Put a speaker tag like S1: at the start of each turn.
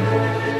S1: Música